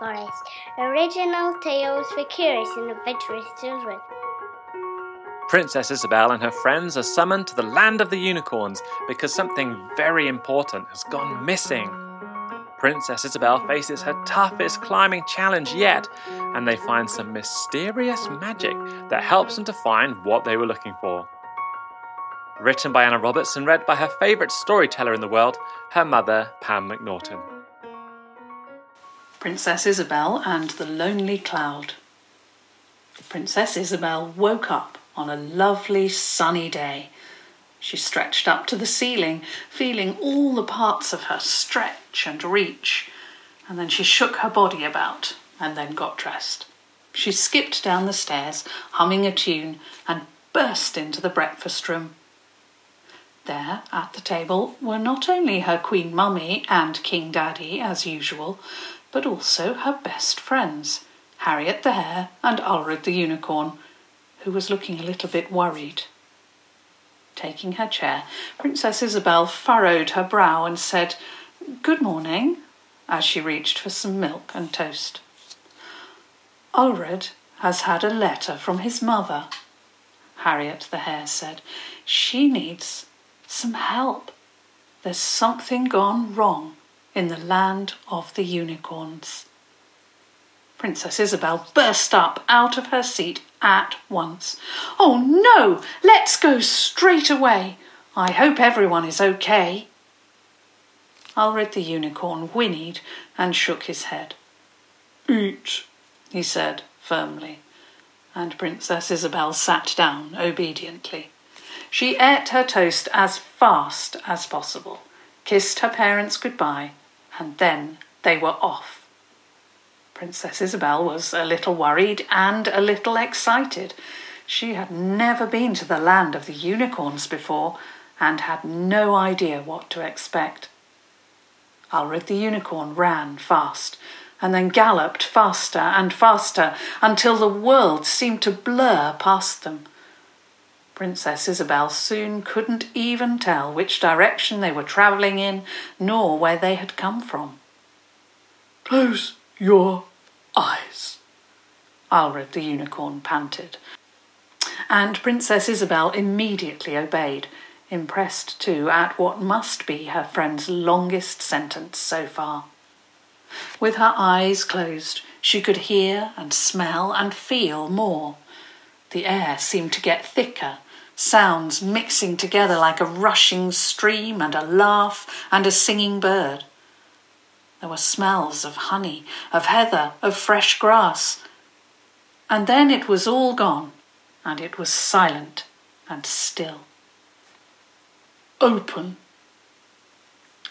Forest, original tales for curious and adventurous children. Princess Isobel and her friends are summoned to the land of the unicorns because something very important has gone missing. Princess Isobel faces her toughest climbing challenge yet, and they find some mysterious magic that helps them to find what they were looking for. Written by Anna Roberts and read by her favourite storyteller in the world, her mother, Pam McNaughton. Princess Isobel and the Lonely Cloud. Princess Isobel woke up on a lovely sunny day. She stretched up to the ceiling, feeling all the parts of her stretch and reach, and then she shook her body about and then got dressed. She skipped down the stairs, humming a tune, and burst into the breakfast room. There, at the table, were not only her Queen Mummy and King Daddy, as usual, but also her best friends, Harriet the Hare and Ulred the Unicorn, who was looking a little bit worried. Taking her chair, Princess Isobel furrowed her brow and said, Good morning, as she reached for some milk and toast. Ulred has had a letter from his mother, Harriet the Hare said. She needs some help. There's something gone wrong in the land of the unicorns. Princess Isobel burst up out of her seat at once. Oh no! Let's go straight away. I hope everyone is okay. Ulred the unicorn whinnied and shook his head. Eat, he said firmly, and Princess Isobel sat down obediently. She ate her toast as fast as possible, kissed her parents goodbye, and then they were off. Princess Isobel was a little worried and a little excited. She had never been to the land of the unicorns before and had no idea what to expect. Ulred the unicorn ran fast and then galloped faster and faster until the world seemed to blur past them. Princess Isobel soon couldn't even tell which direction they were travelling in, nor where they had come from. Close your eyes, Ulred the unicorn panted. And Princess Isobel immediately obeyed, impressed too at what must be her friend's longest sentence so far. With her eyes closed, she could hear and smell and feel more. The air seemed to get thicker sounds mixing together like a rushing stream and a laugh and a singing bird. There were smells of honey, of heather, of fresh grass. And then it was all gone, and it was silent and still. Open,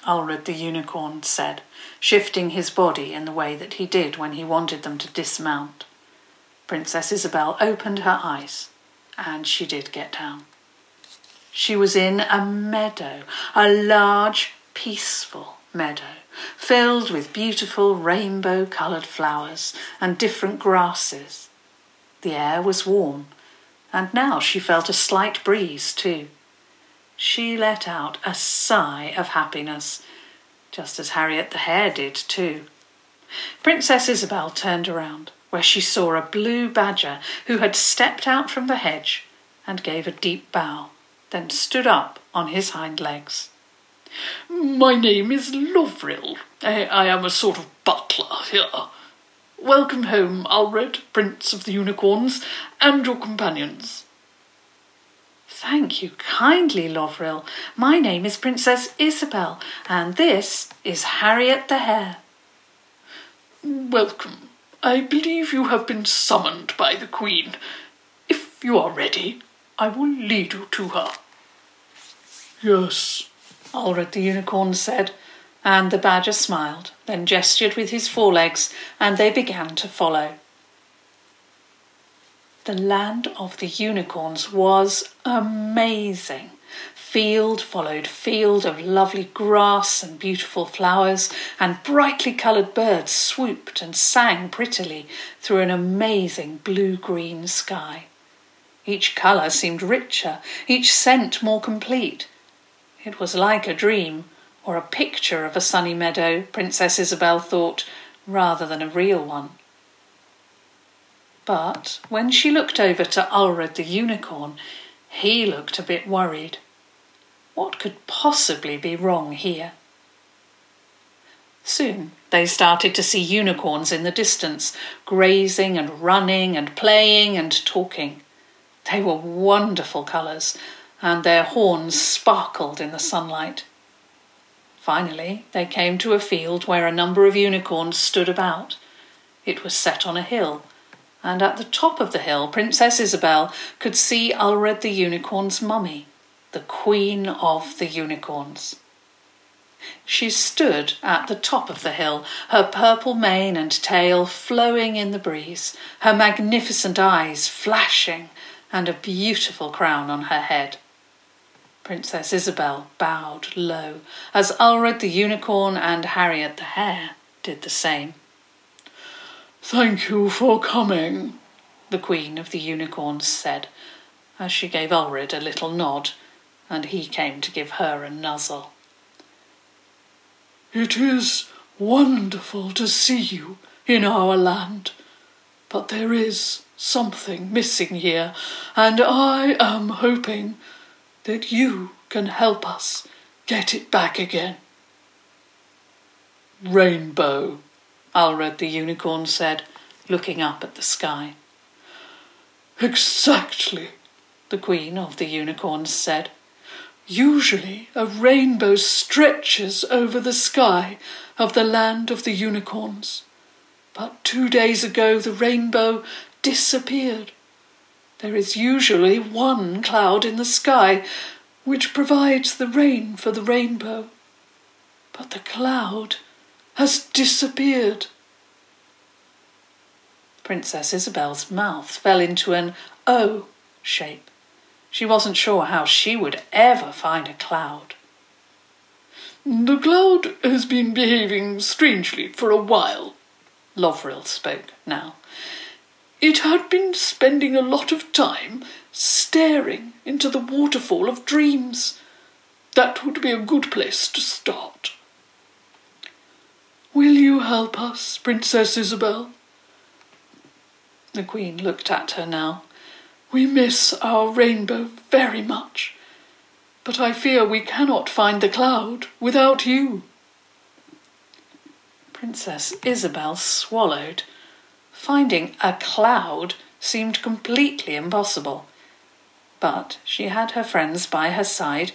Ulred the unicorn said, shifting his body in the way that he did when he wanted them to dismount. Princess Isobel opened her eyes and she did get down. She was in a meadow, a large, peaceful meadow, filled with beautiful rainbow coloured flowers and different grasses. The air was warm, and now she felt a slight breeze too. She let out a sigh of happiness, just as Harriet the Hare did too. Princess Isobel turned around where she saw a blue badger who had stepped out from the hedge and gave a deep bow, then stood up on his hind legs. My name is Lovril. I, I am a sort of butler here. Welcome home, Ulred, Prince of the Unicorns, and your companions. Thank you kindly, Lovril. My name is Princess Isobel, and this is Harriet the Hare. Welcome. I believe you have been summoned by the Queen. If you are ready, I will lead you to her. Yes, Ulred the Unicorn said, and the badger smiled, then gestured with his forelegs, and they began to follow. The land of the unicorns was amazing. Field followed field of lovely grass and beautiful flowers, and brightly coloured birds swooped and sang prettily through an amazing blue green sky. Each colour seemed richer, each scent more complete. It was like a dream, or a picture of a sunny meadow, Princess Isobel thought, rather than a real one. But when she looked over to Ulred the unicorn, he looked a bit worried. What could possibly be wrong here? Soon they started to see unicorns in the distance, grazing and running and playing and talking. They were wonderful colours, and their horns sparkled in the sunlight. Finally, they came to a field where a number of unicorns stood about. It was set on a hill, and at the top of the hill, Princess Isobel could see Ulred the unicorn's mummy, the queen of the unicorns. She stood at the top of the hill, her purple mane and tail flowing in the breeze, her magnificent eyes flashing, and a beautiful crown on her head. Princess Isobel bowed low, as Ulred the unicorn and Harriet the hare did the same. Thank you for coming, the Queen of the Unicorns said, as she gave Ulred a little nod, and he came to give her a nuzzle. It is wonderful to see you in our land, but there is something missing here, and I am hoping that you can help us get it back again. Rainbow, Ulred the unicorn said, looking up at the sky. Exactly, the queen of the unicorns said. Usually a rainbow stretches over the sky of the land of the unicorns. But two days ago the rainbow disappeared. There is usually one cloud in the sky which provides the rain for the rainbow. But the cloud has disappeared. Princess Isobel's mouth fell into an O shape. She wasn't sure how she would ever find a cloud. The cloud has been behaving strangely for a while, Lovril spoke now. It had been spending a lot of time staring into the waterfall of dreams. That would be a good place to start. Will you help us, Princess Isobel? The Queen looked at her now. We miss our rainbow very much, but I fear we cannot find the cloud without you. Princess Isobel swallowed. Finding a cloud seemed completely impossible. But she had her friends by her side,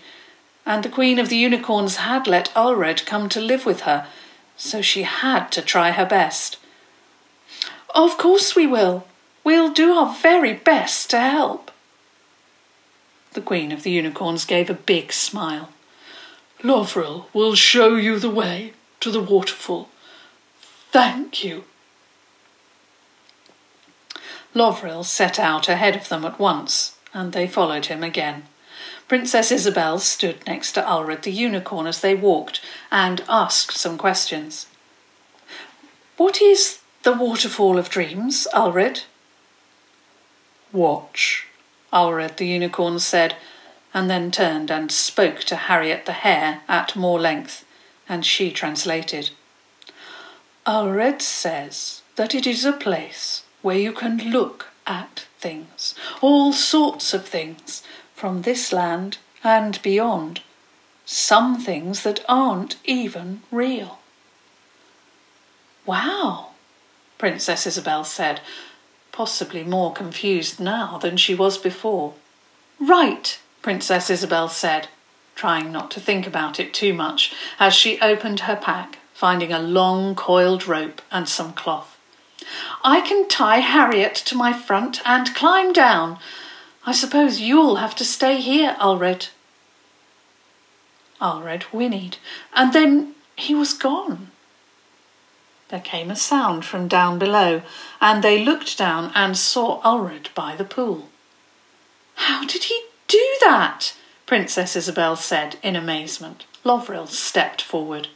and the Queen of the Unicorns had let Ulred come to live with her, so she had to try her best. Of course we will, We'll do our very best to help. The Queen of the Unicorns gave a big smile. Lovril will show you the way to the waterfall. Thank you. Lovril set out ahead of them at once, and they followed him again. Princess Isobel stood next to Ulred the unicorn as they walked and asked some questions. What is the Waterfall of Dreams, Ulred? Watch, Ulred the unicorn said, and then turned and spoke to Harriet the hare at more length, and she translated. Ulred says that it is a place where you can look at things, all sorts of things, from this land and beyond, some things that aren't even real. Wow, Princess Isobel said, possibly more confused now than she was before. Right, Princess Isobel said, trying not to think about it too much as she opened her pack, finding a long coiled rope and some cloth. I can tie Harriet to my front and climb down. I suppose you'll have to stay here, Ulred. Ulred whinnied, and then he was gone. There came a sound from down below, and they looked down and saw Ulred by the pool. How did he do that? Princess Isobel said in amazement. Lovril stepped forward.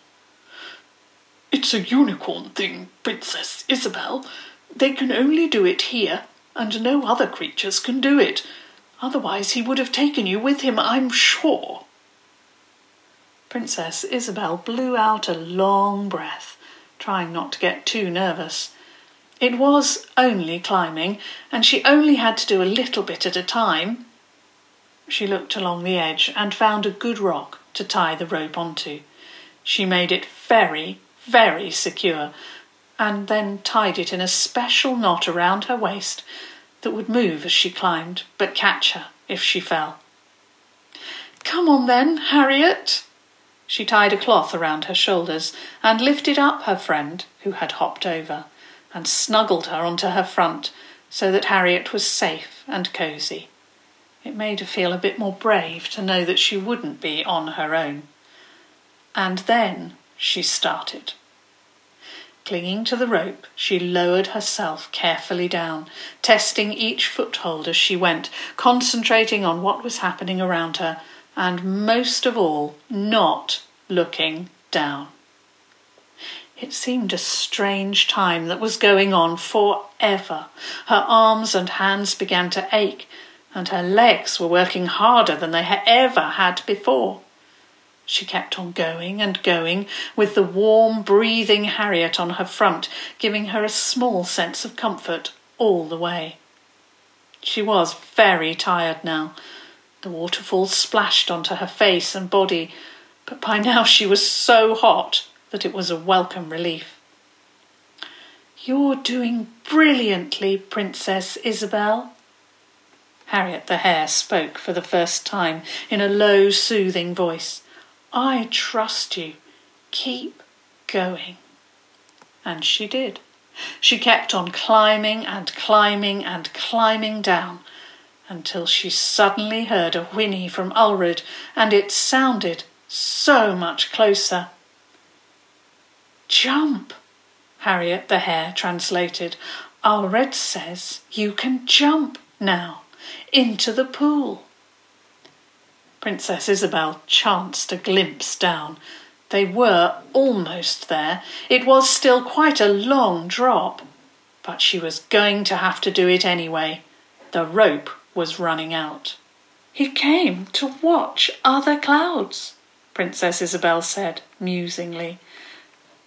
It's a unicorn thing, Princess Isobel. They can only do it here, and no other creatures can do it. Otherwise, he would have taken you with him, I'm sure. Princess Isobel blew out a long breath, trying not to get too nervous. It was only climbing, and she only had to do a little bit at a time. She looked along the edge and found a good rock to tie the rope onto. She made it very, very secure, and then tied it in a special knot around her waist that would move as she climbed, but catch her if she fell. Come on then, Harriet. She tied a cloth around her shoulders and lifted up her friend, who had hopped over, and snuggled her onto her front so that Harriet was safe and cosy. It made her feel a bit more brave to know that she wouldn't be on her own. And then she started. Clinging to the rope, she lowered herself carefully down, testing each foothold as she went, concentrating on what was happening around her, and most of all, not looking down. It seemed a strange time that was going on forever. Her arms and hands began to ache, and her legs were working harder than they had ever had before. She kept on going and going, with the warm, breathing Harriet on her front, giving her a small sense of comfort all the way. She was very tired now. The waterfall splashed onto her face and body, but by now she was so hot that it was a welcome relief. You're doing brilliantly, Princess Isobel. Harriet the Hare spoke for the first time in a low, soothing voice. I trust you. Keep going. And she did. She kept on climbing and climbing and climbing down until she suddenly heard a whinny from Ulred, and it sounded so much closer. Jump, Harriet the Hare translated. Ulred says you can jump now into the pool. Princess Isobel chanced a glimpse down. They were almost there. It was still quite a long drop, but she was going to have to do it anyway. The rope was running out. He came to watch other clouds, Princess Isobel said musingly.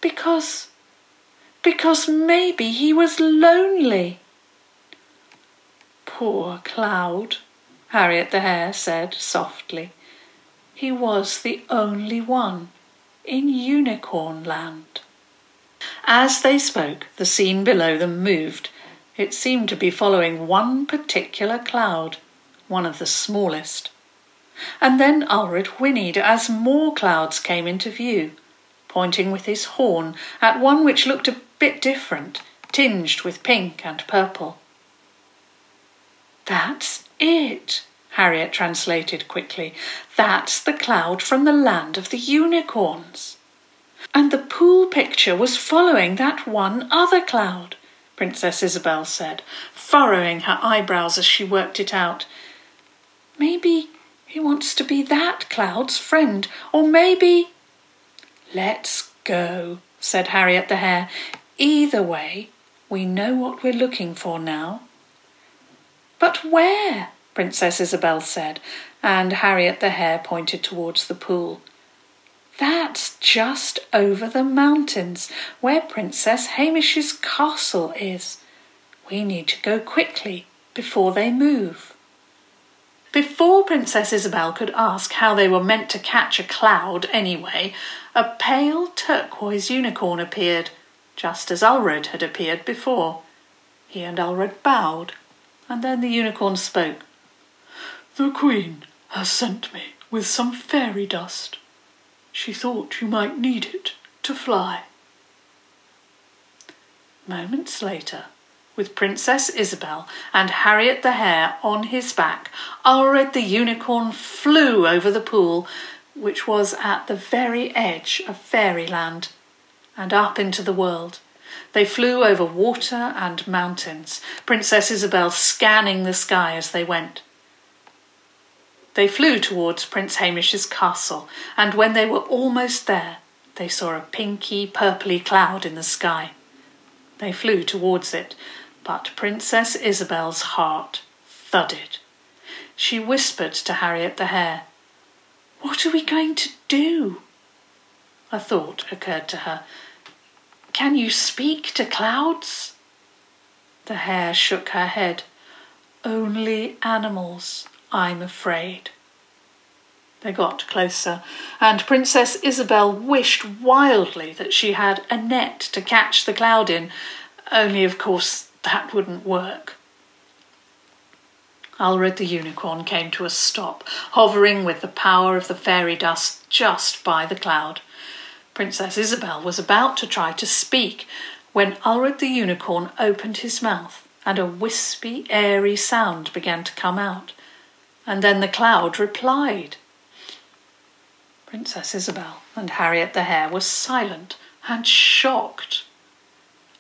Because. because maybe he was lonely. Poor Cloud, Harriet the Hare said softly. He was the only one in Unicorn Land. As they spoke, the scene below them moved. It seemed to be following one particular cloud, one of the smallest. And then Ulred whinnied as more clouds came into view, pointing with his horn at one which looked a bit different, tinged with pink and purple. That's it, Harriet translated quickly. That's the cloud from the land of the unicorns. And the pool picture was following that one other cloud, Princess Isobel said, furrowing her eyebrows as she worked it out. Maybe he wants to be that cloud's friend, or maybe. Let's go, said Harriet the Hare. Either way, we know what we're looking for now. But where? Princess Isobel said, and Harriet the Hare pointed towards the pool. That's just over the mountains, where Princess Hamish's castle is. We need to go quickly before they move. Before Princess Isobel could ask how they were meant to catch a cloud anyway, a pale turquoise unicorn appeared, just as Ulred had appeared before. He and Ulred bowed, and then the unicorn spoke. The Queen has sent me with some fairy dust. She thought you might need it to fly. Moments later, with Princess Isobel and Harriet the Hare on his back, Ulred the unicorn flew over the pool, which was at the very edge of fairyland, and up into the world. They flew over water and mountains, Princess Isobel scanning the sky as they went. They flew towards Prince Hamish's castle, and when they were almost there, they saw a pinky, purply cloud in the sky. They flew towards it, but Princess Isobel's heart thudded. She whispered to Harriet the Hare, What are we going to do? A thought occurred to her. Can you speak to clouds? The hare shook her head. Only animals, I'm afraid. They got closer, and Princess Isobel wished wildly that she had a net to catch the cloud in, only of course that wouldn't work. Ulred the unicorn came to a stop, hovering with the power of the fairy dust just by the cloud. Princess Isobel was about to try to speak when Ulred the unicorn opened his mouth and a wispy, airy sound began to come out. And then the cloud replied. Princess Isobel and Harriet the Hare were silent and shocked.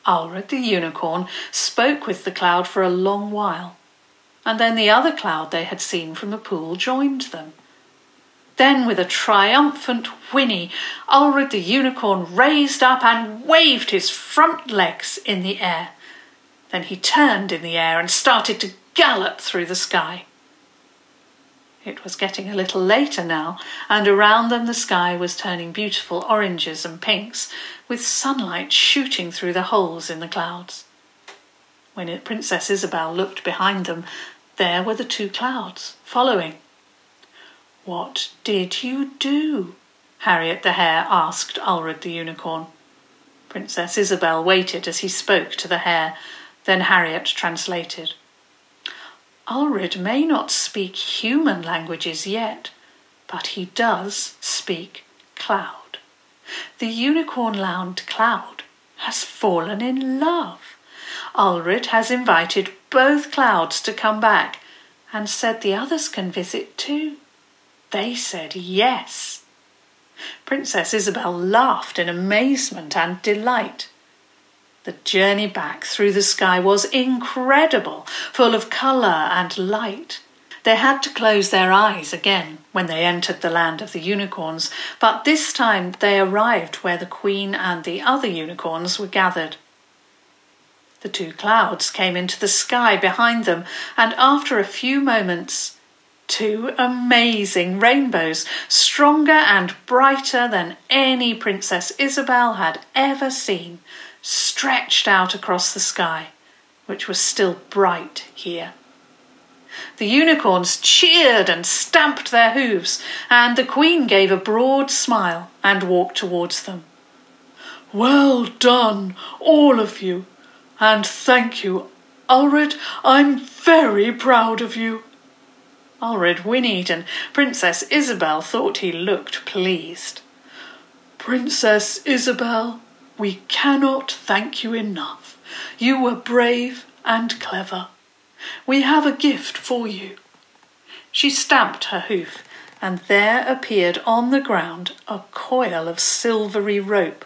Ulred the unicorn spoke with the cloud for a long while, and then the other cloud they had seen from the pool joined them. Then, with a triumphant whinny, Ulred the unicorn raised up and waved his front legs in the air. Then he turned in the air and started to gallop through the sky. It was getting a little later now, and around them the sky was turning beautiful oranges and pinks, with sunlight shooting through the holes in the clouds. When Princess Isobel looked behind them, there were the two clouds, following. What did you do? Harriet the Hare asked Ulred the Unicorn. Princess Isabel waited as he spoke to the hare, then Harriet translated. Ulred may not speak human languages yet, but he does speak cloud. The unicorn land cloud has fallen in love. Ulred has invited both clouds to come back and said the others can visit too. They said yes. Princess Isobel laughed in amazement and delight. The journey back through the sky was incredible, full of colour and light. They had to close their eyes again when they entered the land of the unicorns, but this time they arrived where the queen and the other unicorns were gathered. The two clouds came into the sky behind them, and after a few moments, two amazing rainbows, stronger and brighter than any Princess Isobel had ever seen, stretched out across the sky, which was still bright here. The unicorns cheered and stamped their hooves, and the Queen gave a broad smile and walked towards them. Well done, all of you, and thank you, Ulred. I'm very proud of you. Ulred whinnied, and Princess Isobel thought he looked pleased. Princess Isobel, we cannot thank you enough. You were brave and clever. We have a gift for you. She stamped her hoof, and there appeared on the ground a coil of silvery rope.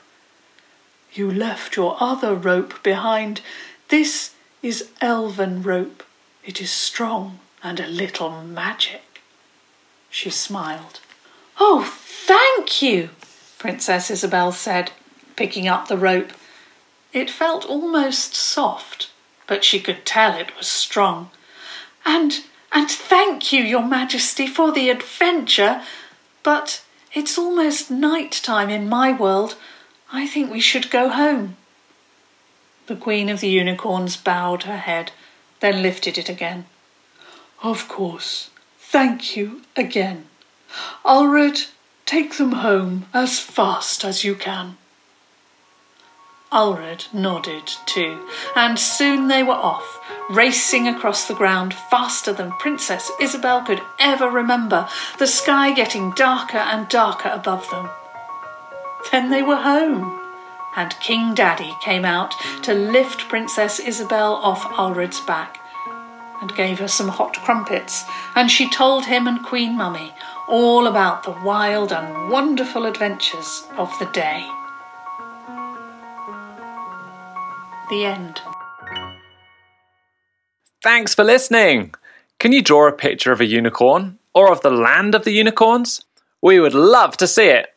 You left your other rope behind. This is elven rope. It is strong and a little magic. She smiled. Oh, thank you, Princess Isobel said picking up the rope. It felt almost soft, but she could tell it was strong. And and thank you, Your Majesty, for the adventure. But it's almost night time in my world. I think we should go home. The Queen of the Unicorns bowed her head, then lifted it again. Of course. Thank you again. Ulred, take them home as fast as you can. Ulred nodded too, and soon they were off, racing across the ground faster than Princess Isobel could ever remember, the sky getting darker and darker above them. Then they were home, and King Daddy came out to lift Princess Isobel off Ulred's back and gave her some hot crumpets, and she told him and Queen Mummy all about the wild and wonderful adventures of the day. The end. Thanks for listening. Can you draw a picture of a unicorn or of the land of the unicorns? We would love to see it.